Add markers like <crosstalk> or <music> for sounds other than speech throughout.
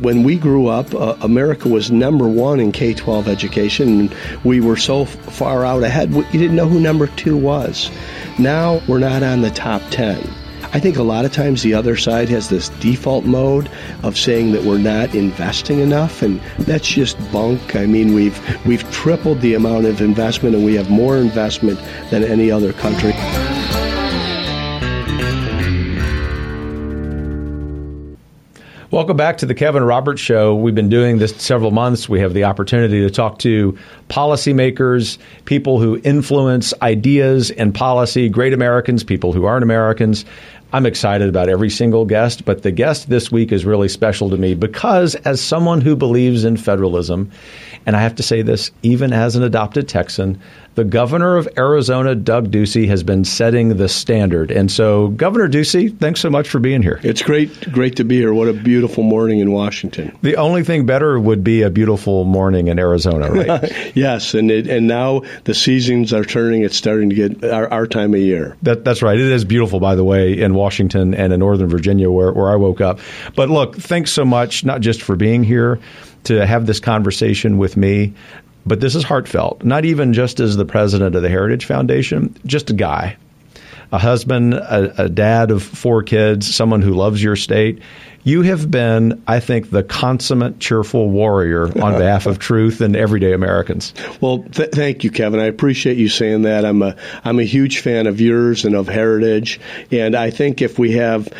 When we grew up, uh, America was number one in K 12 education, and we were so far out ahead, you didn't know who number two was. Now we're not on the top 10. I think a lot of times the other side has this default mode of saying that we're not investing enough, and that's just bunk. I mean, we've we've tripled the amount of investment, and we have more investment than any other country. Welcome back to the Kevin Roberts Show. We've been doing this several months. We have the opportunity to talk to policymakers, people who influence ideas and policy, great Americans, people who aren't Americans. I'm excited about every single guest, but the guest this week is really special to me because, as someone who believes in federalism, and I have to say this even as an adopted Texan, the governor of Arizona, Doug Ducey, has been setting the standard. And so, Governor Ducey, thanks so much for being here. It's great, great to be here. What a beautiful morning in Washington. The only thing better would be a beautiful morning in Arizona, right? <laughs> yes, and it, and now the seasons are turning. It's starting to get our, our time of year. That, that's right. It is beautiful, by the way, in Washington and in Northern Virginia, where, where I woke up. But look, thanks so much, not just for being here to have this conversation with me, but this is heartfelt, not even just as the president of the Heritage Foundation, just a guy, a husband, a, a, dad of four kids, someone who loves your state. You have been, I think, the consummate cheerful warrior on <laughs> behalf of truth and everyday Americans. Well, th- thank you, Kevin. I appreciate you saying that. I'm a I'm a huge fan of yours and of Heritage, and I think if we have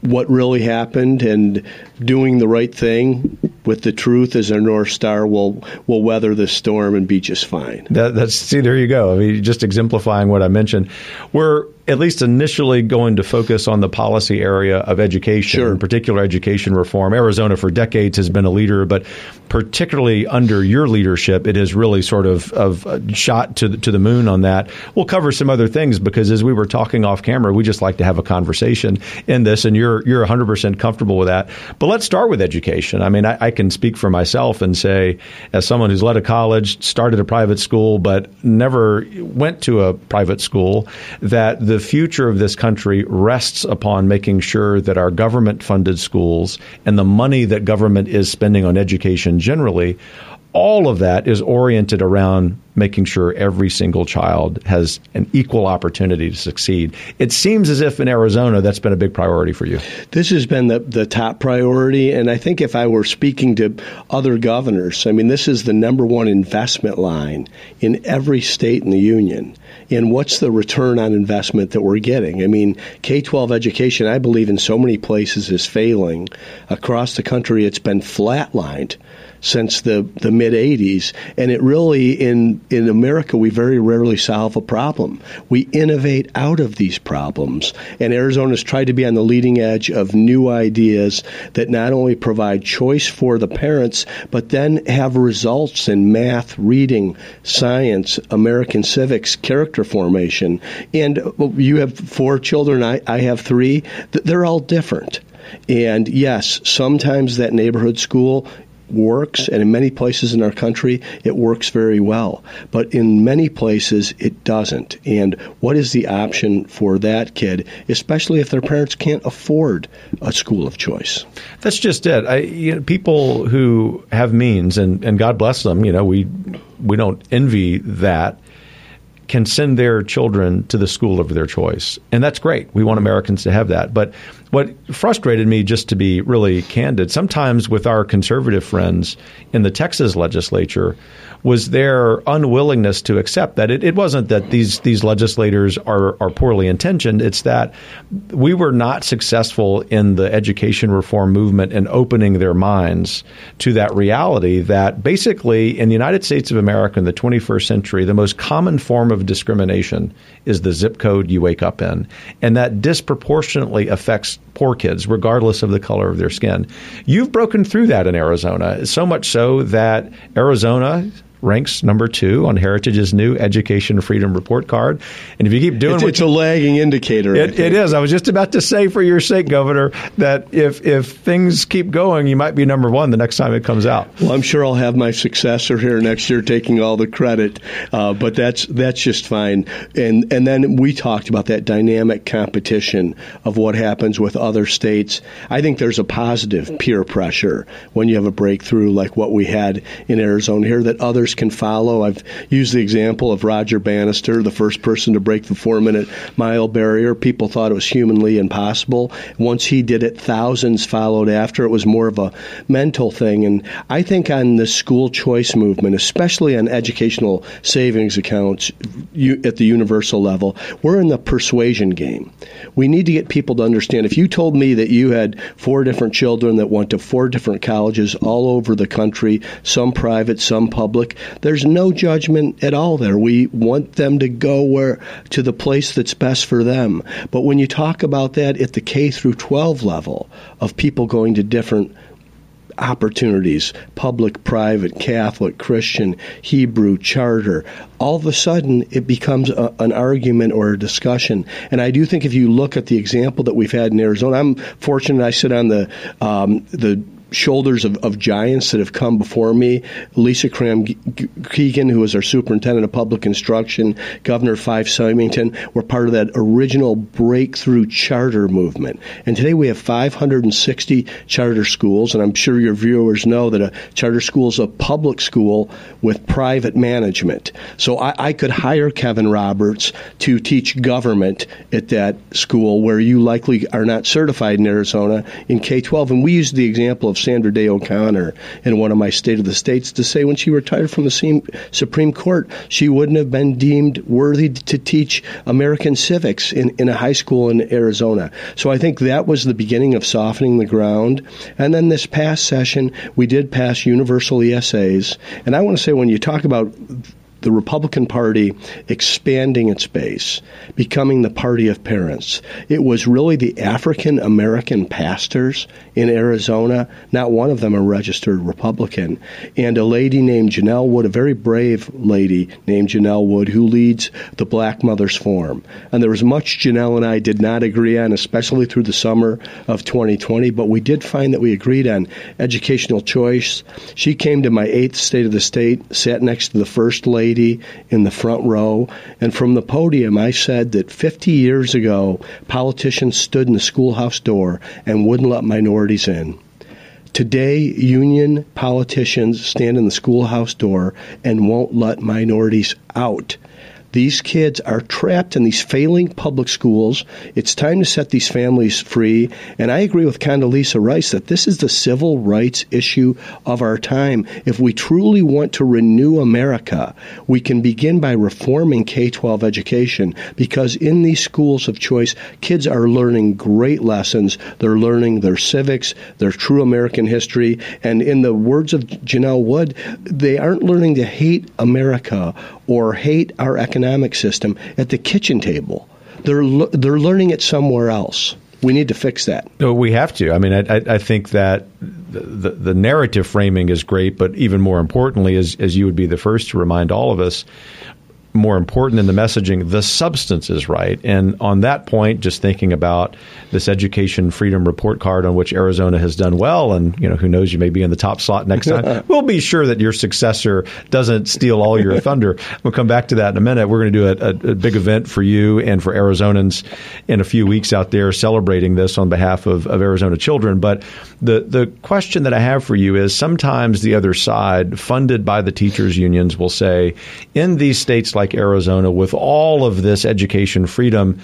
what really happened and doing the right thing with the truth as our north star we'll will weather the storm and be just fine. That, that's see, there you go. I mean, just exemplifying what I mentioned. We're at least initially going to focus on the policy area of education, sure. in particular education reform. Arizona for decades has been a leader, but particularly under your leadership, it has really sort of, of shot to the, to the moon on that. We'll cover some other things because as we were talking off camera, we just like to have a conversation in this, and you're you're 100% comfortable with that. But let's start with education. I mean, I, I can speak for myself and say, as someone who's led a college, started a private school, but never went to a private school, that the future of this country rests upon making sure that our government funded schools and the money that government is spending on education generally all of that is oriented around making sure every single child has an equal opportunity to succeed. It seems as if in Arizona that's been a big priority for you. This has been the, the top priority. And I think if I were speaking to other governors, I mean, this is the number one investment line in every state in the union. And what's the return on investment that we're getting? I mean, K 12 education, I believe, in so many places is failing. Across the country, it's been flatlined since the, the mid 80s. And it really, in, in America, we very rarely solve a problem. We innovate out of these problems. And Arizona's tried to be on the leading edge of new ideas that not only provide choice for the parents, but then have results in math, reading, science, American civics, character formation. And you have four children, I, I have three. They're all different. And yes, sometimes that neighborhood school works, and in many places in our country, it works very well. But in many places, it doesn't. And what is the option for that kid, especially if their parents can't afford a school of choice? That's just it. I, you know, people who have means, and, and God bless them, you know, we we don't envy that can send their children to the school of their choice. And that's great. We want Americans to have that. But what frustrated me, just to be really candid, sometimes with our conservative friends in the Texas legislature, was their unwillingness to accept that it, it wasn't that these these legislators are, are poorly intentioned. It's that we were not successful in the education reform movement in opening their minds to that reality that basically in the United States of America in the 21st century, the most common form of discrimination is the zip code you wake up in. And that disproportionately affects poor kids, regardless of the color of their skin. You've broken through that in Arizona, so much so that Arizona ranks number two on Heritage's new Education Freedom Report Card. And if you keep doing it's, it's a lagging indicator. It, it is. I was just about to say, for your sake, Governor, that if if things keep going, you might be number one the next time it comes out. Well, I'm sure I'll have my successor here next year taking all the credit, uh, but that's that's just fine. And and then we talked about that dynamic competition of what happens with other states. I think there's a positive peer pressure when you have a breakthrough like what we had in Arizona here that others can follow. I've used the example of Roger Bannister, the first person to break the four minute mile barrier. People thought it was humanly impossible. Once he did it, thousands followed after. It was more of a mental thing. And I think on the school choice movement, especially on educational savings accounts at the universal level, we're in the persuasion game. We need to get people to understand if you told me that you had four different children that went to four different colleges all over the country, some private, some public, there's no judgment at all there. We want them to go where to the place that's best for them. But when you talk about that at the K through 12 level of people going to different opportunities public, private, Catholic, Christian, Hebrew, charter all of a sudden it becomes a, an argument or a discussion. And I do think if you look at the example that we've had in Arizona, I'm fortunate I sit on the um, the shoulders of, of giants that have come before me. Lisa Graham Keegan, who was our superintendent of public instruction, Governor Fife Symington, were part of that original breakthrough charter movement. And today we have 560 charter schools, and I'm sure your viewers know that a charter school is a public school with private management. So I, I could hire Kevin Roberts to teach government at that school where you likely are not certified in Arizona in K 12. And we use the example of Sandra Day O'Connor in one of my State of the States to say when she retired from the Supreme Court, she wouldn't have been deemed worthy to teach American civics in, in a high school in Arizona. So I think that was the beginning of softening the ground. And then this past session, we did pass universal ESAs. And I want to say when you talk about the Republican Party expanding its base, becoming the party of parents. It was really the African American pastors in Arizona. Not one of them a registered Republican. And a lady named Janelle Wood, a very brave lady named Janelle Wood, who leads the Black Mothers Forum. And there was much Janelle and I did not agree on, especially through the summer of 2020, but we did find that we agreed on educational choice. She came to my eighth state of the state, sat next to the first lady lady in the front row. And from the podium, I said that 50 years ago, politicians stood in the schoolhouse door and wouldn't let minorities in. Today, union politicians stand in the schoolhouse door and won't let minorities out. These kids are trapped in these failing public schools. It's time to set these families free. And I agree with Condoleezza Rice that this is the civil rights issue of our time. If we truly want to renew America, we can begin by reforming K 12 education because in these schools of choice, kids are learning great lessons. They're learning their civics, their true American history. And in the words of Janelle Wood, they aren't learning to hate America or hate our economic system at the kitchen table. They're they're learning it somewhere else. We need to fix that. No, we have to. I mean, I, I think that the, the, the narrative framing is great, but even more importantly, as, as you would be the first to remind all of us, more important than the messaging, the substance is right. And on that point, just thinking about this education freedom report card on which Arizona has done well, and you know who knows, you may be in the top slot next time. <laughs> we'll be sure that your successor doesn't steal all your <laughs> thunder. We'll come back to that in a minute. We're going to do a, a, a big event for you and for Arizonans in a few weeks out there celebrating this on behalf of, of Arizona children. But the the question that I have for you is sometimes the other side, funded by the teachers unions, will say in these states like like Arizona, with all of this education freedom,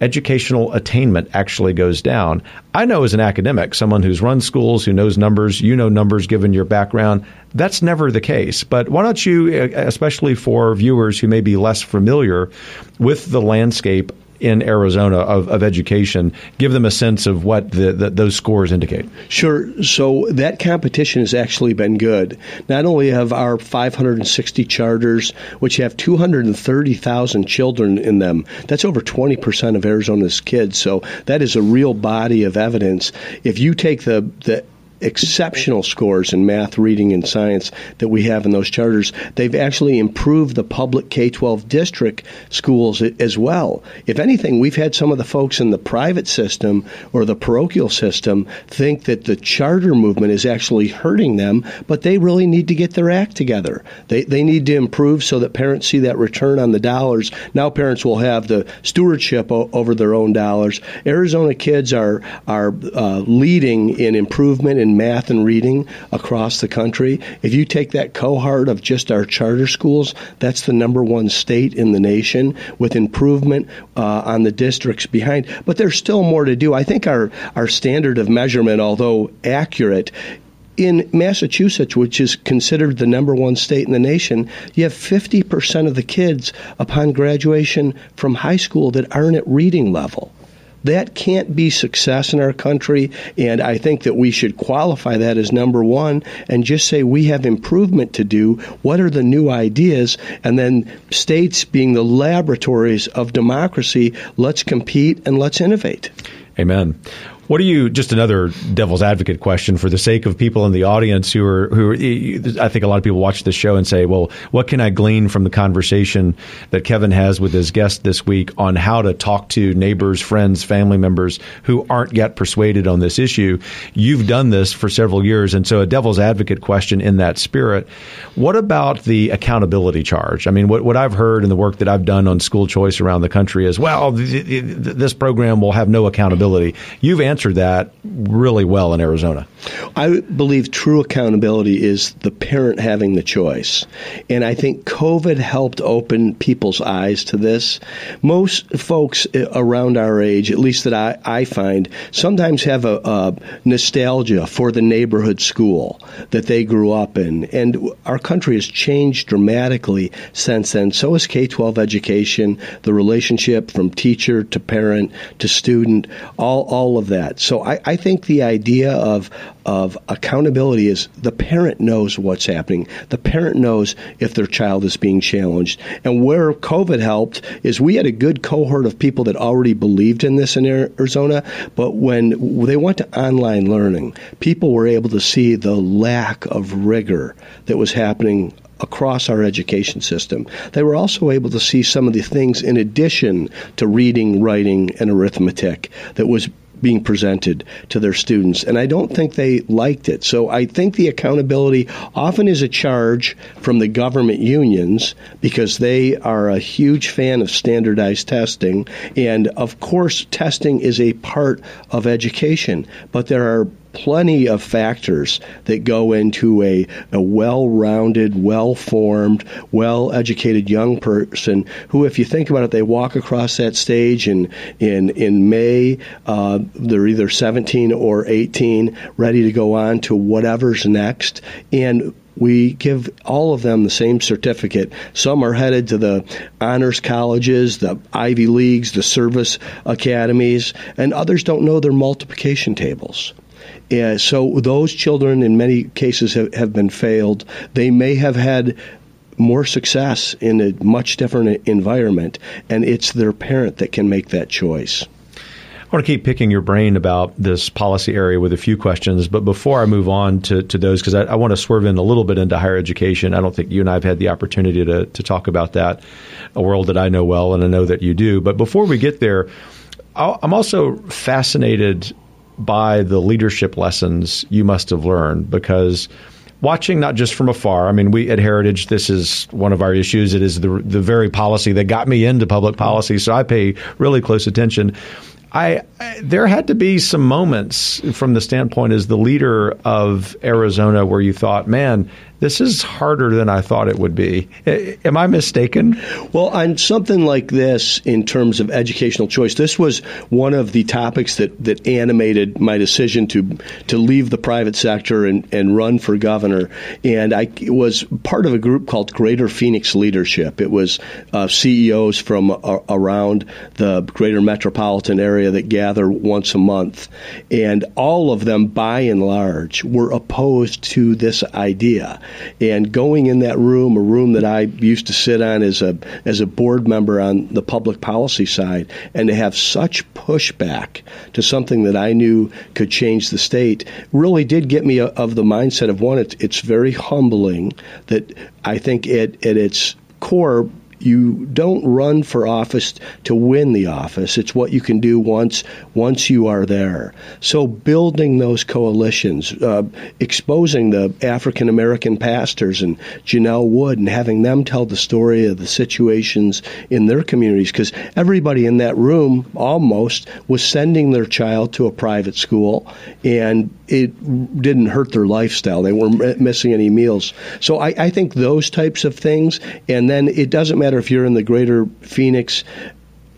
educational attainment actually goes down. I know as an academic, someone who's run schools, who knows numbers, you know numbers given your background, that's never the case. But why don't you, especially for viewers who may be less familiar with the landscape in Arizona of, of education, give them a sense of what the, the, those scores indicate. Sure. So that competition has actually been good. Not only have our 560 charters, which have 230,000 children in them, that's over 20% of Arizona's kids. So that is a real body of evidence. If you take the, the exceptional scores in math, reading, and science that we have in those charters, they've actually improved the public K 12 district schools as well. If anything, we've had some of the folks in the private system or the parochial system think that the charter movement is actually hurting them, but they really need to get their act together. They, they need to improve so that parents see that return on the dollars. Now parents will have the stewardship o- over their own dollars. Arizona kids are, are uh, leading in improvement in math and reading across the country. If you take that cohort of just our charter schools, that's the number one state in the nation with improvement uh, on the districts behind. But there's still more to do. I think our, our standard of measurement, although accurate, in Massachusetts, which is considered the number one state in the nation, you have 50% of the kids upon graduation from high school that aren't at reading level. That can't be success in our country, and I think that we should qualify that as number one and just say we have improvement to do. What are the new ideas? And then states being the laboratories of democracy, let's compete and let's innovate. Amen. What do you? Just another devil's advocate question for the sake of people in the audience who are who are, I think a lot of people watch this show and say, "Well, what can I glean from the conversation that Kevin has with his guest this week on how to talk to neighbors, friends, family members who aren't yet persuaded on this issue?" You've done this for several years, and so a devil's advocate question in that spirit: What about the accountability charge? I mean, what what I've heard in the work that I've done on school choice around the country is, well, th- th- this program will have no accountability. You've answered that really well in Arizona. I believe true accountability is the parent having the choice. And I think COVID helped open people's eyes to this. Most folks around our age, at least that I, I find, sometimes have a, a nostalgia for the neighborhood school that they grew up in. And our country has changed dramatically since then. So has K 12 education, the relationship from teacher to parent to student, all, all of that. So I, I think the idea of of accountability is the parent knows what's happening. The parent knows if their child is being challenged. And where COVID helped is we had a good cohort of people that already believed in this in Arizona, but when they went to online learning, people were able to see the lack of rigor that was happening across our education system. They were also able to see some of the things in addition to reading, writing, and arithmetic that was being presented to their students. And I don't think they liked it. So I think the accountability often is a charge from the government unions because they are a huge fan of standardized testing. And of course, testing is a part of education, but there are plenty of factors that go into a, a well rounded, well formed, well educated young person who, if you think about it, they walk across that stage in, in, in May. Uh, they're either 17 or 18, ready to go on to whatever's next. And we give all of them the same certificate. Some are headed to the honors colleges, the Ivy Leagues, the service academies, and others don't know their multiplication tables. Uh, so those children, in many cases, have, have been failed. They may have had more success in a much different environment, and it's their parent that can make that choice. I want to keep picking your brain about this policy area with a few questions, but before I move on to, to those, because I, I, want to swerve in a little bit into higher education. I don't think you and I have had the opportunity to, to talk about that, a world that I know well, and I know that you do. But before we get there, I'm also fascinated by the leadership lessons you must have learned because watching not just from afar. I mean, we at Heritage, this is one of our issues. It is the the very policy that got me into public policy, so I pay really close attention. I, I, there had to be some moments from the standpoint as the leader of Arizona where you thought, man, this is harder than I thought it would be. Am I mistaken? Well, on something like this, in terms of educational choice, this was one of the topics that, that animated my decision to to leave the private sector and, and run for governor. And I was part of a group called Greater Phoenix Leadership. It was uh, CEOs from uh, around the greater metropolitan area that gather once a month. And all of them, by and large, were opposed to this idea And going in that room, a room that I used to sit on as a as a board member on the public policy side, and to have such pushback to something that I knew could change the state really did get me of the mindset of one. It's, it's very humbling that I think it, at its core you don't run for office to win the office. It's what you can do once once you are there. So building those coalitions, uh, exposing the African American pastors and Janelle Wood, and having them tell the story of the situations in their communities, because everybody in that room almost was sending their child to a private school, and it didn't hurt their lifestyle. They weren't missing any meals. So I, I think those types of things, and then it doesn't matter if you're in the greater Phoenix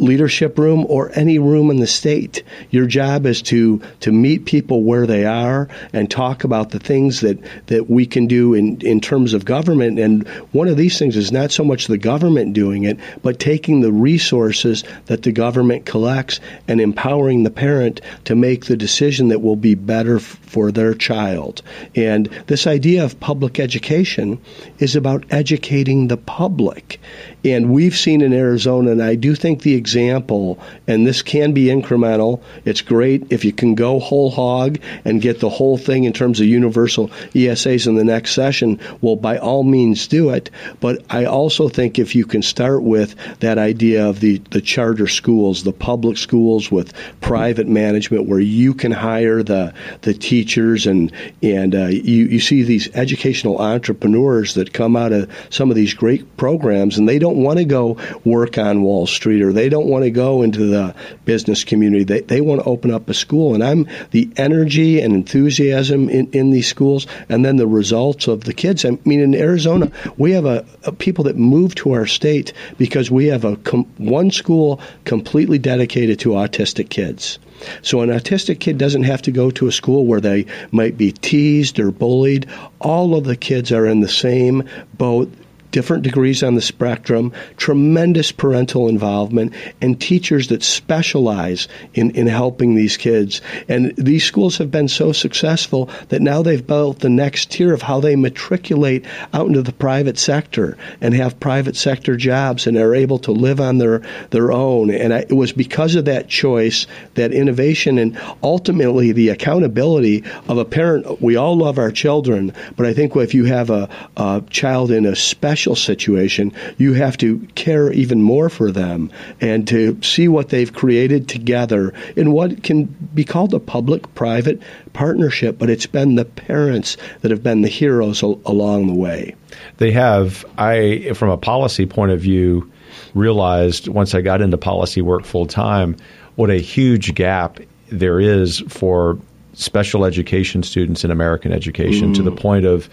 leadership room or any room in the state. Your job is to to meet people where they are and talk about the things that, that we can do in, in terms of government. And one of these things is not so much the government doing it, but taking the resources that the government collects and empowering the parent to make the decision that will be better f- for their child. And this idea of public education is about educating the public. And we've seen in Arizona, and I do think the example, and this can be incremental. It's great if you can go whole hog and get the whole thing in terms of universal ESAs in the next session. Well, by all means, do it. But I also think if you can start with that idea of the, the charter schools, the public schools with private management, where you can hire the the teachers and and uh, you you see these educational entrepreneurs that come out of some of these great programs, and they don't want to go work on Wall Street or they don't want to go into the business community. They, they want to open up a school. And I'm the energy and enthusiasm in, in these schools and then the results of the kids. I mean, in Arizona, we have a, a people that move to our state because we have a com- one school completely dedicated to autistic kids. So an autistic kid doesn't have to go to a school where they might be teased or bullied. All of the kids are in the same boat different degrees on the spectrum, tremendous parental involvement, and teachers that specialize in, in helping these kids. And these schools have been so successful that now they've built the next tier of how they matriculate out into the private sector and have private sector jobs and are able to live on their, their own. And I, it was because of that choice, that innovation, and ultimately the accountability of a parent. We all love our children, but I think if you have a, a child in a special situation, you have to care even more for them and to see what they've created together in what can be called a public private partnership, but it's been the parents that have been the heroes al- along the way. They have. I, from a policy point of view, realized once I got into policy work full time what a huge gap there is for special education students in American education mm. to the point of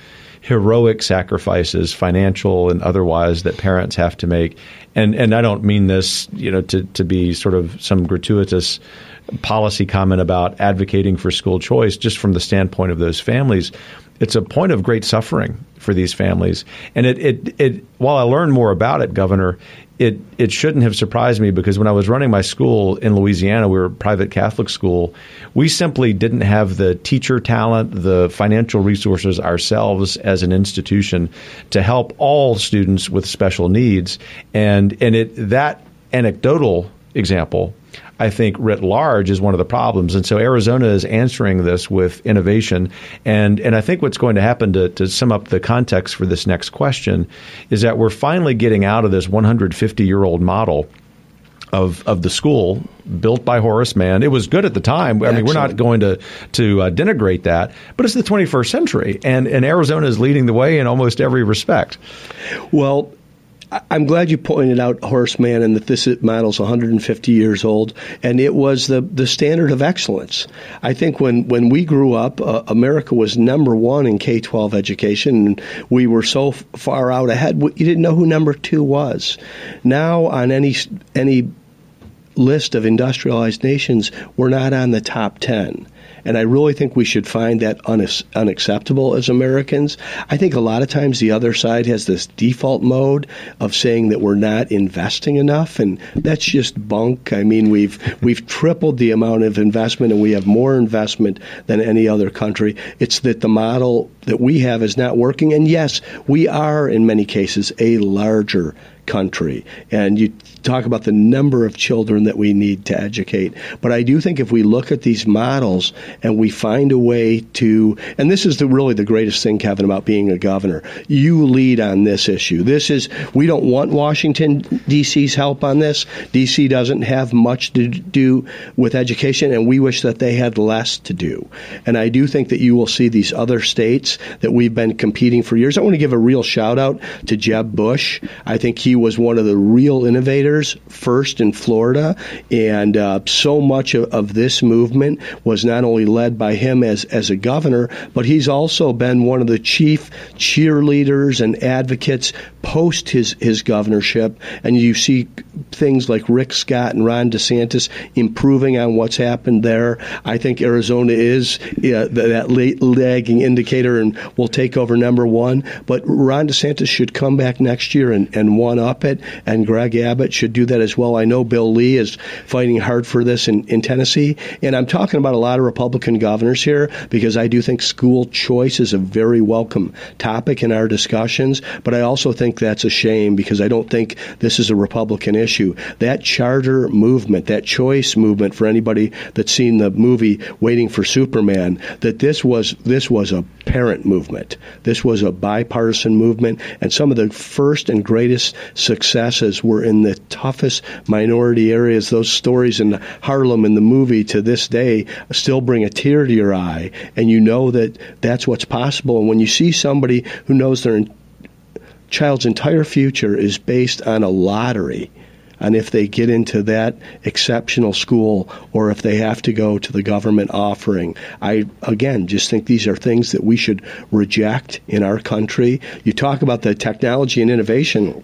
heroic sacrifices, financial and otherwise, that parents have to make. And and I don't mean this, you know, to to be sort of some gratuitous policy comment about advocating for school choice, just from the standpoint of those families. It's a point of great suffering for these families. And it, it, it while I learned more about it, Governor, it it shouldn't have surprised me because when I was running my school in Louisiana, we were a private Catholic school. We simply didn't have the teacher talent, the financial resources ourselves as an institution to help all students with special needs. And and it that anecdotal example I think writ large is one of the problems. And so Arizona is answering this with innovation. And, and I think what's going to happen to, to sum up the context for this next question is that we're finally getting out of this 150 year old model of of the school built by Horace Mann. It was good at the time. I Excellent. mean, we're not going to to uh, denigrate that, but it's the 21st century, and and Arizona is leading the way in almost every respect. Well, I'm glad you pointed out Horace Mann and that this model is 150 years old, and it was the, the standard of excellence. I think when, when we grew up, uh, America was number one in K 12 education, and we were so f- far out ahead, you didn't know who number two was. Now, on any, any list of industrialized nations, we're not on the top 10. And I really think we should find that unacceptable as Americans. I think a lot of times the other side has this default mode of saying that we're not investing enough, and that's just bunk. I mean, we've we've tripled the amount of investment, and we have more investment than any other country. It's that the model that we have is not working. And yes, we are in many cases a larger country. And you talk about the number of children that we need to educate. But I do think if we look at these models and we find a way to, and this is the, really the greatest thing, Kevin, about being a governor. You lead on this issue. This is, we don't want Washington, D.C.'s help on this. D.C. doesn't have much to do with education, and we wish that they had less to do. And I do think that you will see these other states that we've been competing for years. I want to give a real shout out to Jeb Bush. I think he was one of the real innovators first in Florida, and uh, so much of, of, this movement was not only led by him as as a governor, but he's also been one of the chief cheerleaders and advocates post his his governorship. And you see things like Rick Scott and Ron DeSantis improving on what's happened there. I think Arizona is uh, that late lagging indicator and will take over number one. But Ron DeSantis should come back next year and, and one up and Greg Abbott should do that as well. I know Bill Lee is fighting hard for this in, in Tennessee, and I'm talking about a lot of Republican governors here because I do think school choice is a very welcome topic in our discussions, but I also think that's a shame because I don't think this is a Republican issue. That charter movement, that choice movement for anybody that's seen the movie Waiting for Superman, that this was this was a parent movement. This was a bipartisan movement, and some of the first and greatest successes were in the toughest minority areas. Those stories in Harlem in the movie to this day still bring a tear to your eye, and you know that that's what's possible. And when you see somebody who knows their child's entire future is based on a lottery, and if they get into that exceptional school or if they have to go to the government offering. I, again, just think these are things that we should reject in our country. You talk about the technology and innovation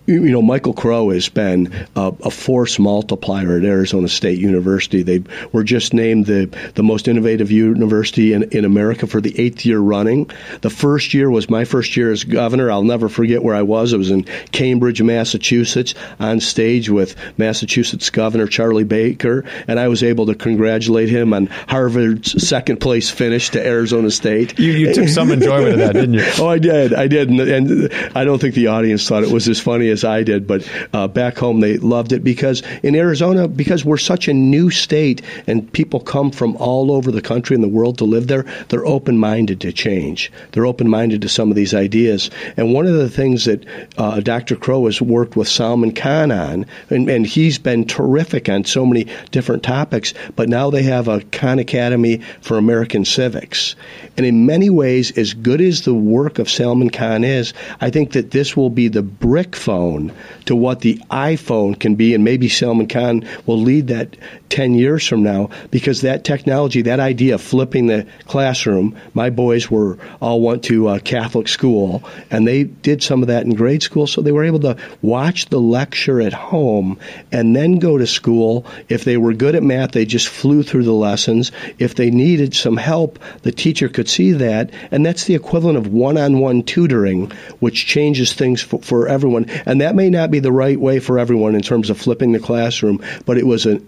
you know, Michael Crow has been a, a, force multiplier at Arizona State University. They were just named the, the most innovative university in, in America for the eighth year running. The first year was my first year as governor. I'll never forget where I was. I was in Cambridge, Massachusetts, on stage with Massachusetts Governor Charlie Baker, and I was able to congratulate him on Harvard's second place finish to Arizona State. You, you took some enjoyment of that, didn't you? <laughs> oh, I did. I did. And, and I don't think the audience thought it was as funny as I did, but uh, back home they loved it because in Arizona, because we're such a new state and people come from all over the country and the world to live there, they're open minded to change. They're open minded to some of these ideas. And one of the things that uh, Dr. Crow has worked with Salman Khan on, and, and he's been terrific on so many different topics, but now they have a Khan Academy for American Civics. And in many ways, as good as the work of Salman Khan is, I think that this will be the brick phone to what the iPhone can be, and maybe Salman Khan will lead that 10 years from now because that technology, that idea of flipping the classroom, my boys were all went to a Catholic school, and they did some of that in grade school, so they were able to watch the lecture at home and then go to school. If they were good at math, they just flew through the lessons. If they needed some help, the teacher could see that, and that's the equivalent of one on one tutoring, which changes things for, for everyone. And that may not be the right way for everyone in terms of flipping the classroom, but it was an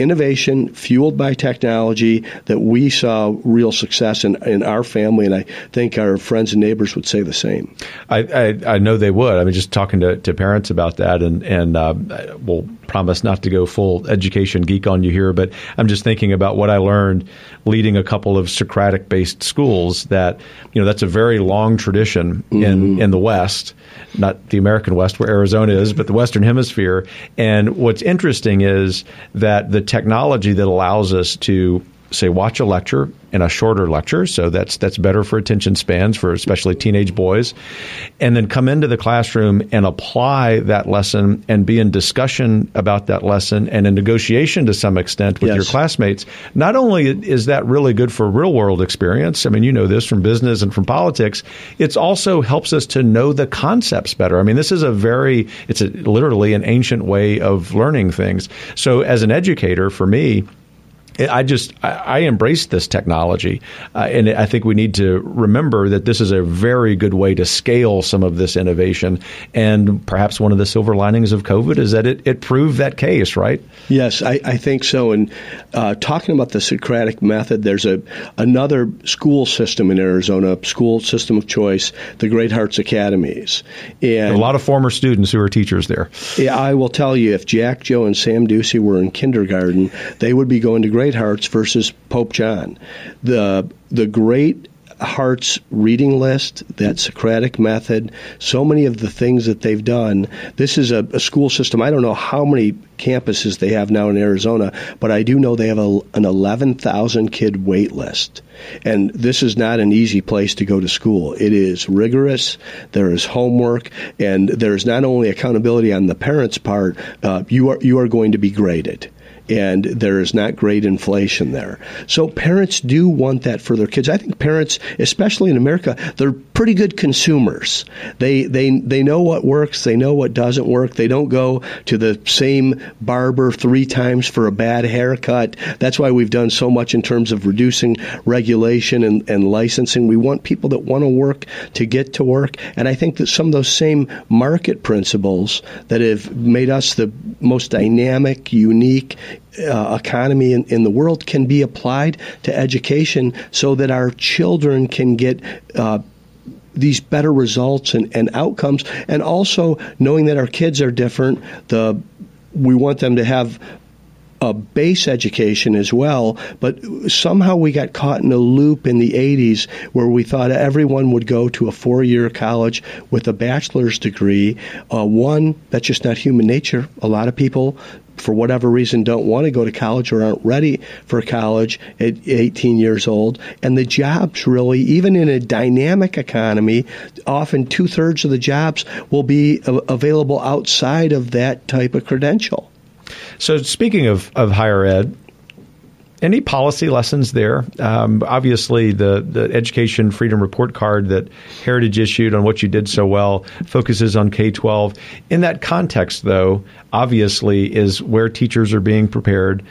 innovation fueled by technology that we saw real success in, in our family, and I think our friends and neighbors would say the same. I, I, I know they would. I mean, just talking to, to parents about that, and and uh, we'll promise not to go full education geek on you here, but I'm just thinking about what I learned leading a couple of Socratic based schools. That you know that's a very long tradition mm-hmm. in in the West not the American West where Arizona is, but the Western Hemisphere. And what's interesting is that the technology that allows us to say watch a lecture in a shorter lecture. So that's that's better for attention spans for especially teenage boys. And then come into the classroom and apply that lesson and be in discussion about that lesson and in negotiation to some extent with yes. your classmates. Not only is that really good for real world experience i mean you know this from business and from politics it also helps us to know the concepts better. I mean this is a very it's a, literally an ancient way of learning things. So as an educator for me I just I, I embrace this technology, uh, and I think we need to remember that this is a very good way to scale some of this innovation. And perhaps one of the silver linings of COVID is that it, it proved that case, right? Yes, I, I think so. And uh, talking about the Socratic method, there's a another school system in Arizona, school system of choice, the Great Hearts Academies. And a lot of former students who are teachers there. Yeah, I will tell you, if Jack, Joe, and Sam Ducey were in kindergarten, they would be going to Great Hearts versus Pope John. The the Great Hearts reading list, that Socratic method, so many of the things that they've done. This is a, a, school system. I don't know how many campuses they have now in Arizona, but I do know they have a, an 11,000 kid wait list. And this is not an easy place to go to school. It is rigorous. There is homework, and there is not only accountability on the parents' part. Uh, you are you are going to be graded and there is not great inflation there. So parents do want that for their kids. I think parents, especially in America, they're pretty good consumers. They they they know what works, they know what doesn't work. They don't go to the same barber three times for a bad haircut. That's why we've done so much in terms of reducing regulation and, and licensing. We want people that want to work to get to work. And I think that some of those same market principles that have made us the most dynamic, unique, uh, economy in, in, the world can be applied to education so that our children can get uh, these better results and, and outcomes and also knowing that our kids are different the we want them to have a base education as well, but somehow we got caught in a loop in the 80s where we thought everyone would go to a four year college with a bachelor's degree. Uh, one, that's just not human nature. A lot of people for whatever reason don't want to go to college or aren't ready for college at 18 years old. And the jobs really, even in a dynamic economy, often two thirds of the jobs will be available outside of that type of credential. So, speaking of, of higher ed, any policy lessons there? Um, obviously, the, the Education Freedom Report card that Heritage issued on what you did so well focuses on K 12. In that context, though, obviously, is where teachers are being prepared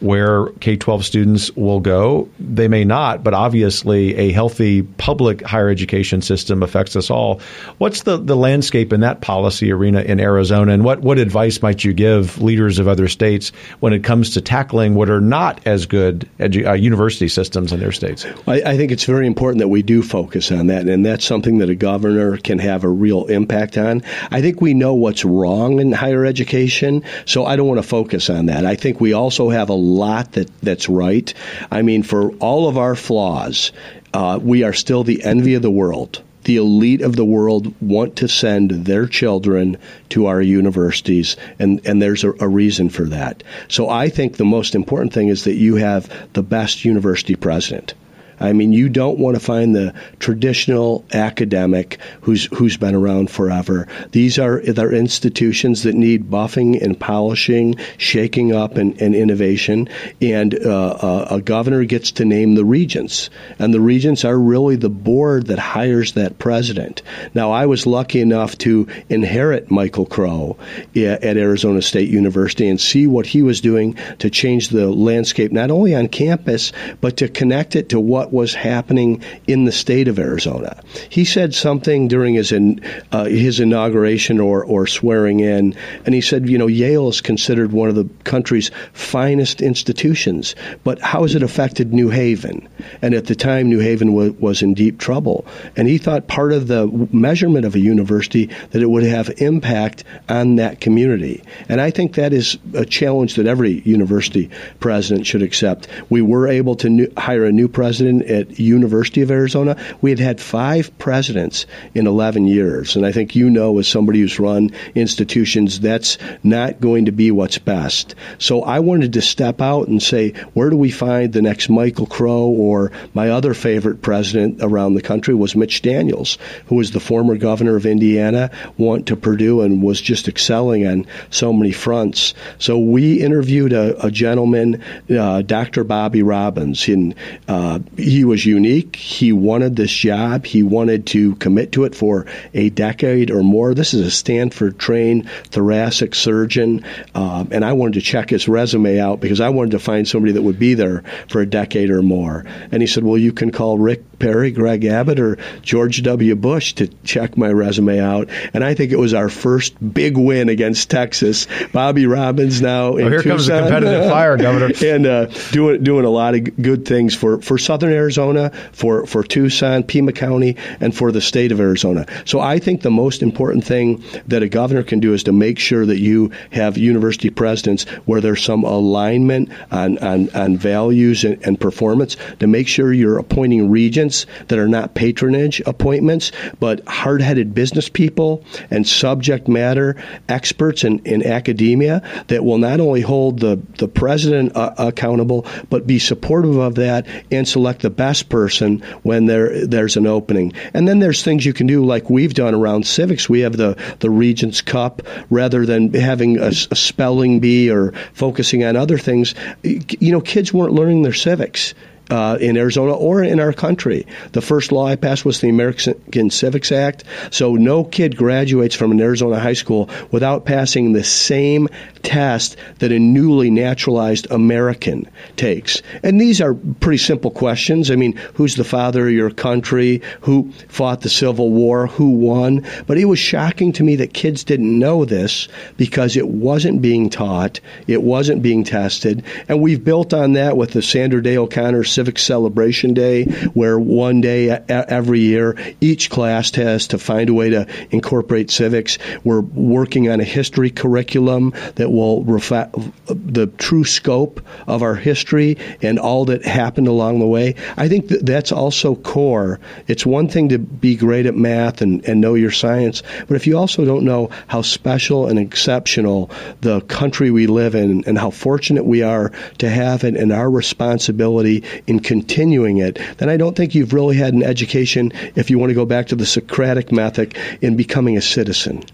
where K 12 students will go. They may not, but obviously a healthy public higher education system affects us all. What's the, the landscape in that policy arena in Arizona, and what, what advice might you give leaders of other states when it comes to tackling what are not as good edu- uh, university systems in their states? I, I think it's very important that we do focus on that, and that's something that a governor can have a real impact on. I think we know what's wrong in higher education, so I don't want to focus on that. I think we also have a lot that, that's right. I mean, for all of our flaws, uh, we are still the envy of the world. The elite of the world want to send their children to our universities, and, and there's a, a reason for that. So I think the most important thing is that you have the best university president. I mean, you don't want to find the traditional academic who's who's been around forever. These are they're institutions that need buffing and polishing, shaking up, and, and innovation. And uh, a governor gets to name the regents, and the regents are really the board that hires that president. Now, I was lucky enough to inherit Michael Crow at Arizona State University and see what he was doing to change the landscape, not only on campus but to connect it to what what was happening in the state of Arizona. He said something during his in, uh, his inauguration or, or swearing in, and he said, you know, Yale is considered one of the country's finest institutions, but how has it affected New Haven? And at the time, New Haven was, was in deep trouble, and he thought part of the measurement of a university that it would have impact on that community. And I think that is a challenge that every university president should accept. We were able to new, hire a new president at University of Arizona, we had had five presidents in 11 years. And I think you know, as somebody who's run institutions, that's not going to be what's best. So I wanted to step out and say, where do we find the next Michael Crow or my other favorite president around the country was Mitch Daniels, who was the former governor of Indiana, went to Purdue and was just excelling on so many fronts. So we interviewed a, a gentleman, uh, Dr. Bobby Robbins. In, uh, he was unique. He wanted this job. He wanted to commit to it for a decade or more. This is a Stanford trained thoracic surgeon, um, and I wanted to check his resume out because I wanted to find somebody that would be there for a decade or more. And he said, "Well, you can call Rick Perry, Greg Abbott, or George W. Bush to check my resume out." And I think it was our first big win against Texas. Bobby Robbins now in here Tucson, comes the competitive fire, Governor, <laughs> and uh, doing doing a lot of good things for for Southern Arizona, for for Tucson, Pima County, and for the state of Arizona. So I think the most important thing that a governor can do is to make sure that you have university presidents where there's some alignment on on, on values and, and performance. To make sure you're appointing regents that are not patronage appointments, but hard-headed business people and subject matter experts in, in academia that will not only hold the the president uh, accountable, but be supportive of that and select the best person when there there's an opening. And then there's things you can do like we've done around civics. We have the the Regents Cup rather than having a, a spelling bee or focusing on other things. You know, kids weren't learning their civics uh, in Arizona or in our country. The first law I passed was the American Civics Act. So no kid graduates from an Arizona high school without passing the same test that a newly naturalized American takes. And these are pretty simple questions. I mean, who's the father of your country? Who fought the Civil War? Who won? But it was shocking to me that kids didn't know this because it wasn't being taught, it wasn't being tested. And we've built on that with the Sandra Day O'Connor Civic Celebration Day, where one day every year each class has to find a way to incorporate civics. We're working on a history curriculum that will reflect the true scope of our history and all that happened along the way. I think that that's also core. It's one thing to be great at math and, and know your science, but if you also don't know how special and exceptional the country we live in and how fortunate we are to have it and our responsibility in continuing it, then I don't think you've really had an education, if you want to go back to the Socratic method, in becoming a citizen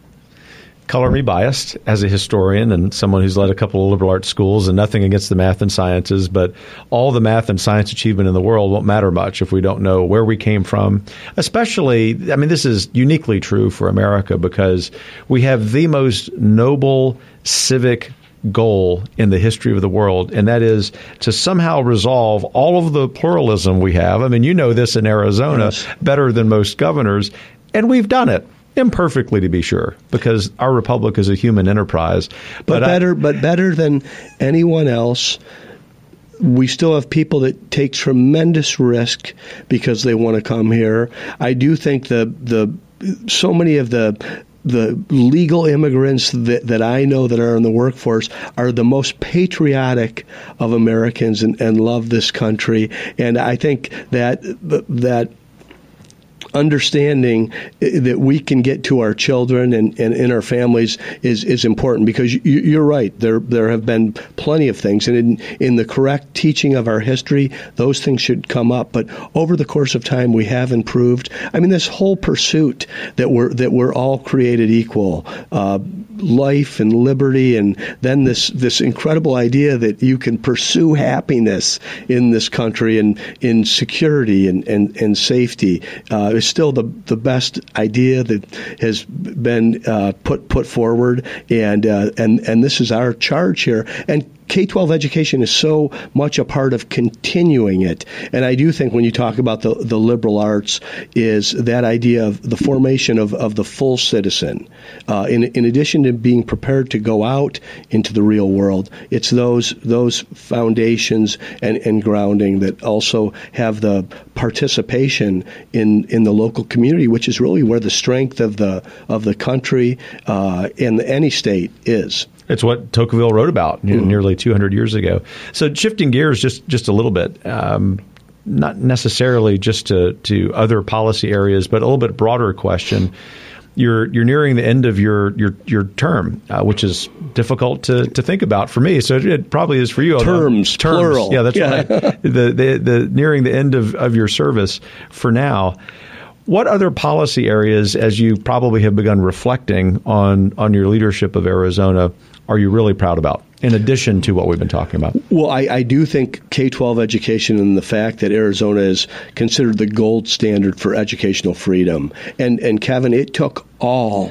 color me biased as a historian and someone who's led a couple of liberal arts schools and nothing against the math and sciences, but all the math and science achievement in the world won't matter much if we don't know where we came from. Especially, I mean, this is uniquely true for America because we have the most noble civic goal in the history of the world, and that is to somehow resolve all of the pluralism we have. I mean, you know this in Arizona yes. better than most governors, and we've done it imperfectly to be sure because our republic is a human enterprise but, but better I, but better than anyone else we still have people that take tremendous risk because they want to come here i do think the the so many of the the legal immigrants that, that I know that are in the workforce are the most patriotic of Americans and, and love this country. And I think that that understanding that we can get to our children and, and in our families is, is important because you, are right. There there have been plenty of things, and in, in the correct teaching of our history, those things should come up. But over the course of time, we have improved. I mean, this whole pursuit that we're that we're all created equal. Uh, life and liberty, and then this this incredible idea that you can pursue happiness in this country and in security and and, and safety uh, is still the the best idea that has been uh, put put forward, and uh, and and this is our charge here. And K 12 education is so much a part of continuing it. And I do think when you talk about the, the liberal arts, is that idea of the formation of, of the full citizen. Uh, in, in addition to being prepared to go out into the real world, it's those, those foundations and, and grounding that also have the participation in, in the local community, which is really where the strength of the, of the country uh, and any state is. It's what Tocqueville wrote about you know, mm. nearly 200 years ago. So shifting gears just just a little bit, um, not necessarily just to to other policy areas, but a little bit broader question. You're you're nearing the end of your your your term, uh, which is difficult to, to think about for me. So it probably is for you. Terms, terms, plural. Yeah, that's yeah. right. <laughs> the, the the nearing the end of, of your service for now. What other policy areas, as you probably have begun reflecting on on your leadership of Arizona, are you really proud about? in addition to what we've been talking about? Well, I, I do think K 12 education and the fact that Arizona is considered the gold standard for educational freedom. And, and Kevin, it took all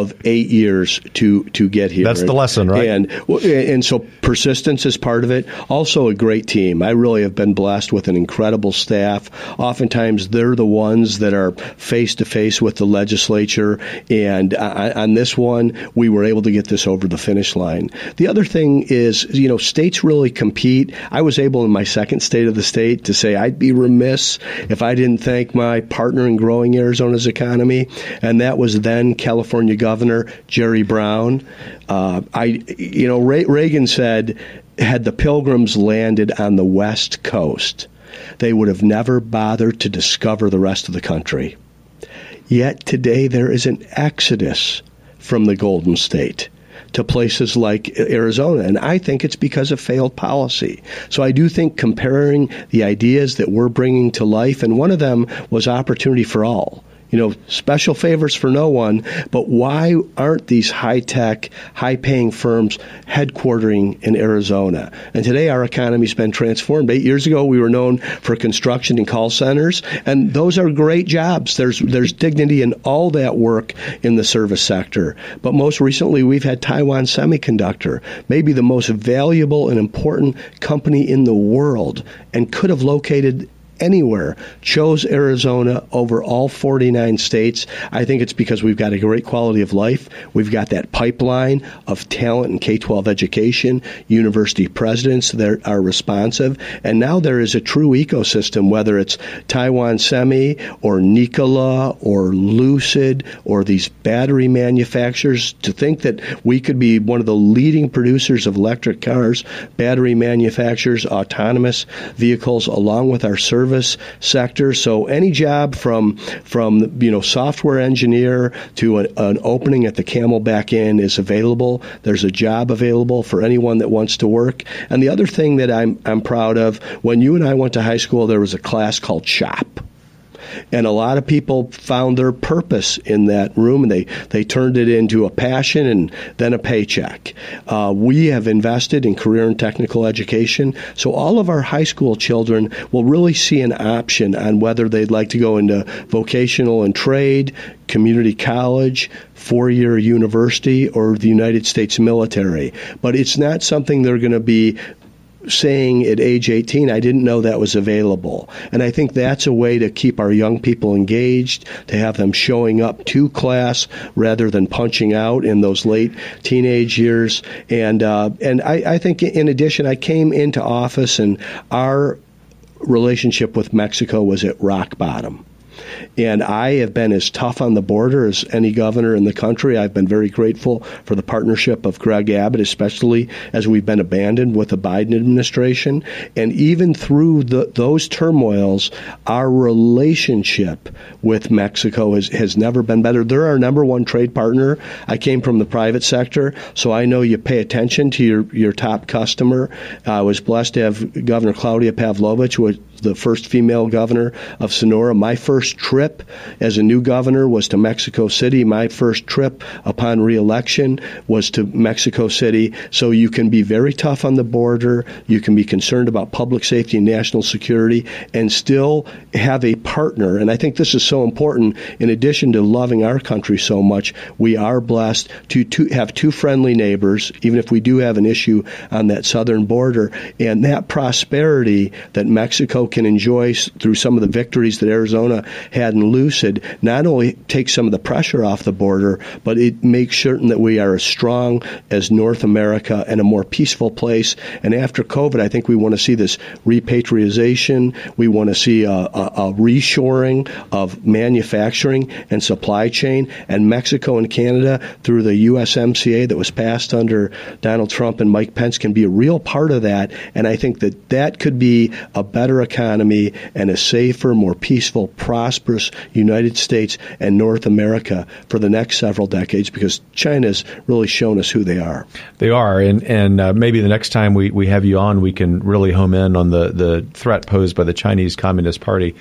of eight years to to get here. That's the lesson, right? And and so persistence is part of it. Also, a great team. I really have been blessed with an incredible staff. Oftentimes, they're the ones that are face to face with the legislature. And on this one, we were able to get this over the finish line. The other thing is, you know, states really compete. I was able in my second state of the state to say I'd be remiss if I didn't thank my partner in growing Arizona's economy, and that was then California California Governor Jerry Brown. Uh, I, you know, Ray, Reagan said, had the Pilgrims landed on the West Coast, they would have never bothered to discover the rest of the country. Yet today there is an exodus from the Golden State to places like Arizona. And I think it's because of failed policy. So I do think comparing the ideas that we're bringing to life, and one of them was opportunity for all you know, special favors for no one, but why aren't these high tech, high paying firms headquartering in Arizona? And today our economy's been transformed. Eight years ago, we were known for construction and call centers, and those are great jobs. There's, there's dignity in all that work in the service sector. But most recently, we've had Taiwan Semiconductor, maybe the most valuable and important company in the world, and could have located anywhere, chose Arizona over all 49 states. I think it's because we've got a great quality of life. We've got that pipeline of talent in K 12 education, university presidents that are responsive, and now there is a true ecosystem, whether it's Taiwan Semi or Nikola or Lucid or these battery manufacturers. To think that we could be one of the leading producers of electric cars, battery manufacturers, autonomous vehicles, along with our service service sector. So any job from from you know software engineer to an, an opening at the Camelback Inn is available. There's a job available for anyone that wants to work. And the other thing that I'm I'm proud of when you and I went to high school, there was a class called shop and a lot of people found their purpose in that room, and they they turned it into a passion and then a paycheck. Uh, we have invested in career and technical education, so all of our high school children will really see an option on whether they'd like to go into vocational and trade, community college, four year university, or the United States military. But it's not something they're going to be saying at age 18, I didn't know that was available. And I think that's a way to keep our young people engaged, to have them showing up to class rather than punching out in those late teenage years. And, uh, and I, I think in addition, I came into office and our relationship with Mexico was at rock bottom. And I have been as tough on the border as any governor in the country. I've been very grateful for the partnership of Greg Abbott, especially as we've been abandoned with the Biden administration. And even through the, those turmoils, our relationship with Mexico has, has never been better. They're our number one trade partner. I came from the private sector, so I know you pay attention to your, your top customer. I was blessed to have Governor Claudia Pavlovich, the first female governor of Sonora. My first trip as a new governor was to Mexico City. My first trip upon reelection was to Mexico City. So you can be very tough on the border. You can be concerned about public safety and national security and still have a partner. And I think this is so important. In addition to loving our country so much, we are blessed to, to have two friendly neighbors, even if we do have an issue on that southern border. And that prosperity that Mexico can enjoy through some of the victories that Arizona had in Lucid not only takes some of the pressure off the border, but it makes certain that we are as strong as North America and a more peaceful place. And after COVID, I think we want to see this repatriation. We want to see a, a, a reshoring of manufacturing and supply chain. And Mexico and Canada, through the USMCA that was passed under Donald Trump and Mike Pence, can be a real part of that. And I think that that could be a better economy and a safer, more peaceful, prosperous United States and North America for the next several decades because China's really shown us who they are. They are, and and uh, maybe the next time we, we have you on, we can really home in on the, the threat posed by the Chinese Communist Party.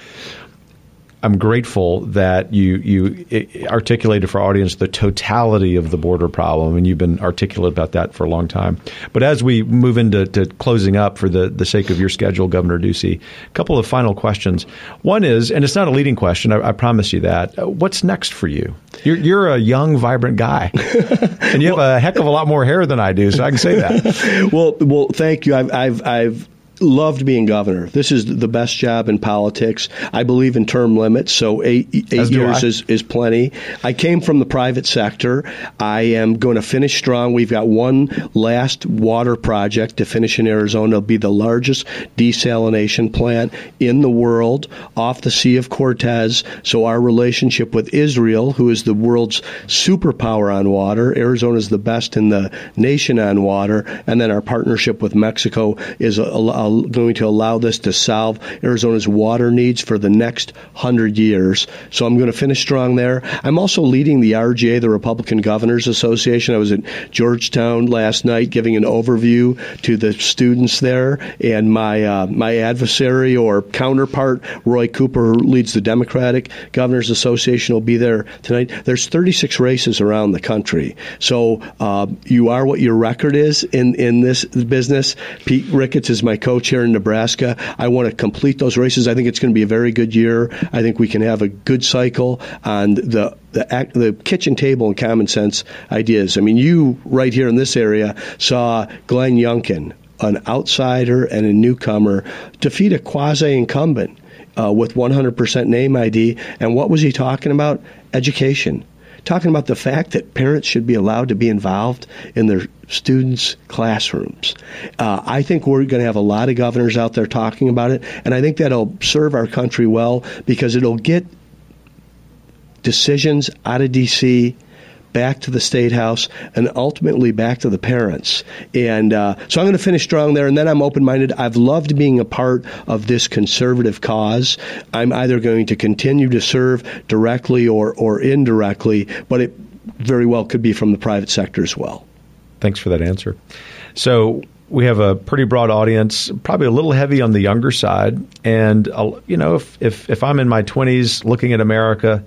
I'm grateful that you you articulated for our audience the totality of the border problem, and you've been articulate about that for a long time. But as we move into closing up, for the, the sake of your schedule, Governor Ducey, a couple of final questions. One is, and it's not a leading question, I, I promise you that. Uh, what's next for you? You're, you're a young, vibrant guy, and you well, have a heck of a lot more hair than I do, so I can say that. <laughs> well, well, thank you. I've, I've, I've loved being governor. This is the best job in politics. I believe in term limits, so eight, eight years is, is plenty. I came from the private sector. I am going to finish strong. We've got one last water project to finish in Arizona. It'll be the largest desalination plant in the world off the Sea of Cortez. So our relationship with Israel, who is the world's superpower on water, Arizona is the best in the nation on water, and then our partnership with Mexico is a, a going to allow this to solve Arizona's water needs for the next hundred years. So I'm going to finish strong there. I'm also leading the RGA, the Republican Governors Association. I was at Georgetown last night giving an overview to the students there, and my uh, my adversary or counterpart, Roy Cooper, who leads the Democratic Governors Association, will be there tonight. There's 36 races around the country, so uh, you are what your record is in in this business. Pete Ricketts is my coach here in Nebraska. I want to complete those races. I think it's going to be a very good year. I think we can have a good cycle on the the, the kitchen table and common sense ideas. I mean, you right here in this area saw Glenn Youngkin, an outsider and a newcomer, defeat a quasi incumbent. Uh, with 100% name ID. And what was he talking about? Education talking about the fact that parents should be allowed to be involved in their students' classrooms. Uh, I think we're going to have a lot of governors out there talking about it, and I think that'll serve our country well because it'll get decisions out of D.C back to the state house, and ultimately back to the parents. And uh, so I'm going to finish strong there, and then I'm open minded. I've loved being a part of this conservative cause. I'm either going to continue to serve directly or, or indirectly, but it very well could be from the private sector as well. Thanks for that answer. So, we have a pretty broad audience, probably a little heavy on the younger side. And, uh, you know, if, if, if I'm in my 20s looking at America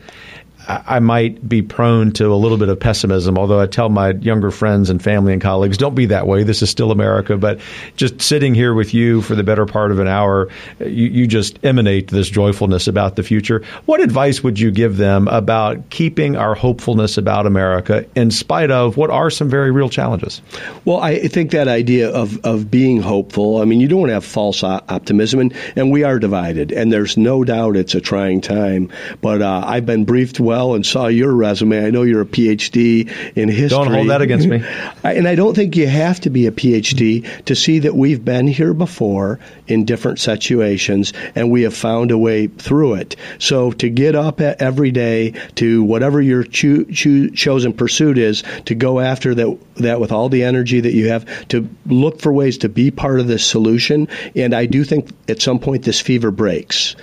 I might be prone to a little bit of pessimism, although I tell my younger friends and family and colleagues, don't be that way. This is still America. But just sitting here with you for the better part of an hour, you, you just emanate this joyfulness about the future. What advice would you give them about keeping our hopefulness about America in spite of what are some very real challenges? Well, I think that idea of, of being hopeful, I mean, you don't want to have false optimism, and, and we are divided, and there's no doubt it's a trying time. But uh, I've been briefed well well and saw your resume. I know you're a PhD in history. Don't hold that against me. <laughs> and I don't think you have to be a PhD to see that we've been here before in different situations and we have found a way through it. So to get up every day to whatever your cho- cho- chosen pursuit is, to go after that, that with all the energy that you have, to look for ways to be part of this solution. And I do think at some point this fever breaks.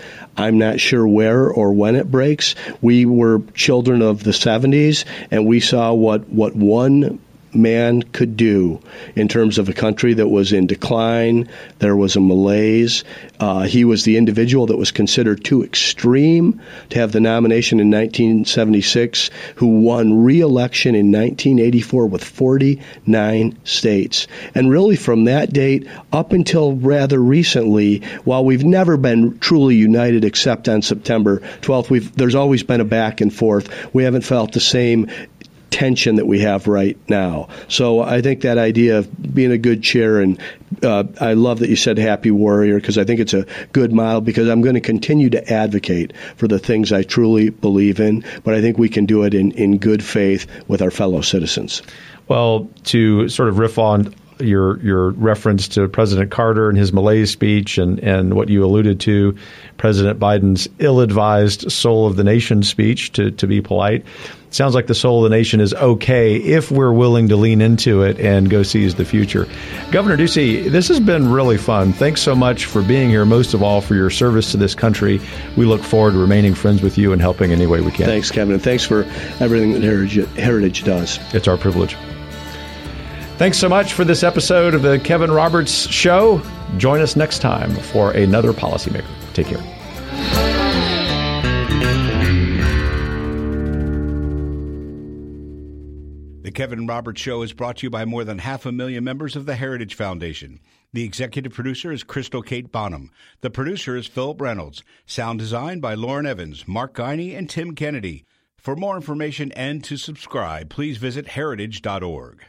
I'm not sure where or when it breaks. We were children of the 70s, and we saw what, what one man could do in terms of a country that was in decline. There was a malaise. Uh, he was the individual that was considered too extreme to have the nomination in 1976, who won re election in 1984 with 49 states. And really, from that date up until rather recently, while we've never been truly united except on September 12th, there's always been a back and forth. We haven't felt the same tension that we have right now. So I think that idea of being a good chair, and uh, I love that you said happy warrior because I think it's a good model because I'm going to continue to advocate for the things I truly believe in, but I think we can do it in, in good faith with our fellow citizens. Well, to sort of riff on your your reference to President Carter and his malaise speech and, and what you alluded to, President Biden's ill-advised soul of the nation speech, to, to be polite sounds like the soul of the nation is okay if we're willing to lean into it and go seize the future. Governor Ducey, this has been really fun. Thanks so much for being here, most of all for your service to this country. We look forward to remaining friends with you and helping any way we can. Thanks, Kevin, and thanks for everything that Heritage, Heritage does. It's our privilege. Thanks so much for this episode of the Kevin Roberts Show. Join us next time for another policymaker. Take care. The Kevin Roberts Show is brought to you by more than half a million members of the Heritage Foundation. The executive producer is Crystal Kate Bonham. The producer is Philip Reynolds. Sound design by Lauren Evans, Mark Guiney, and Tim Kennedy. For more information and to subscribe, please visit heritage.org.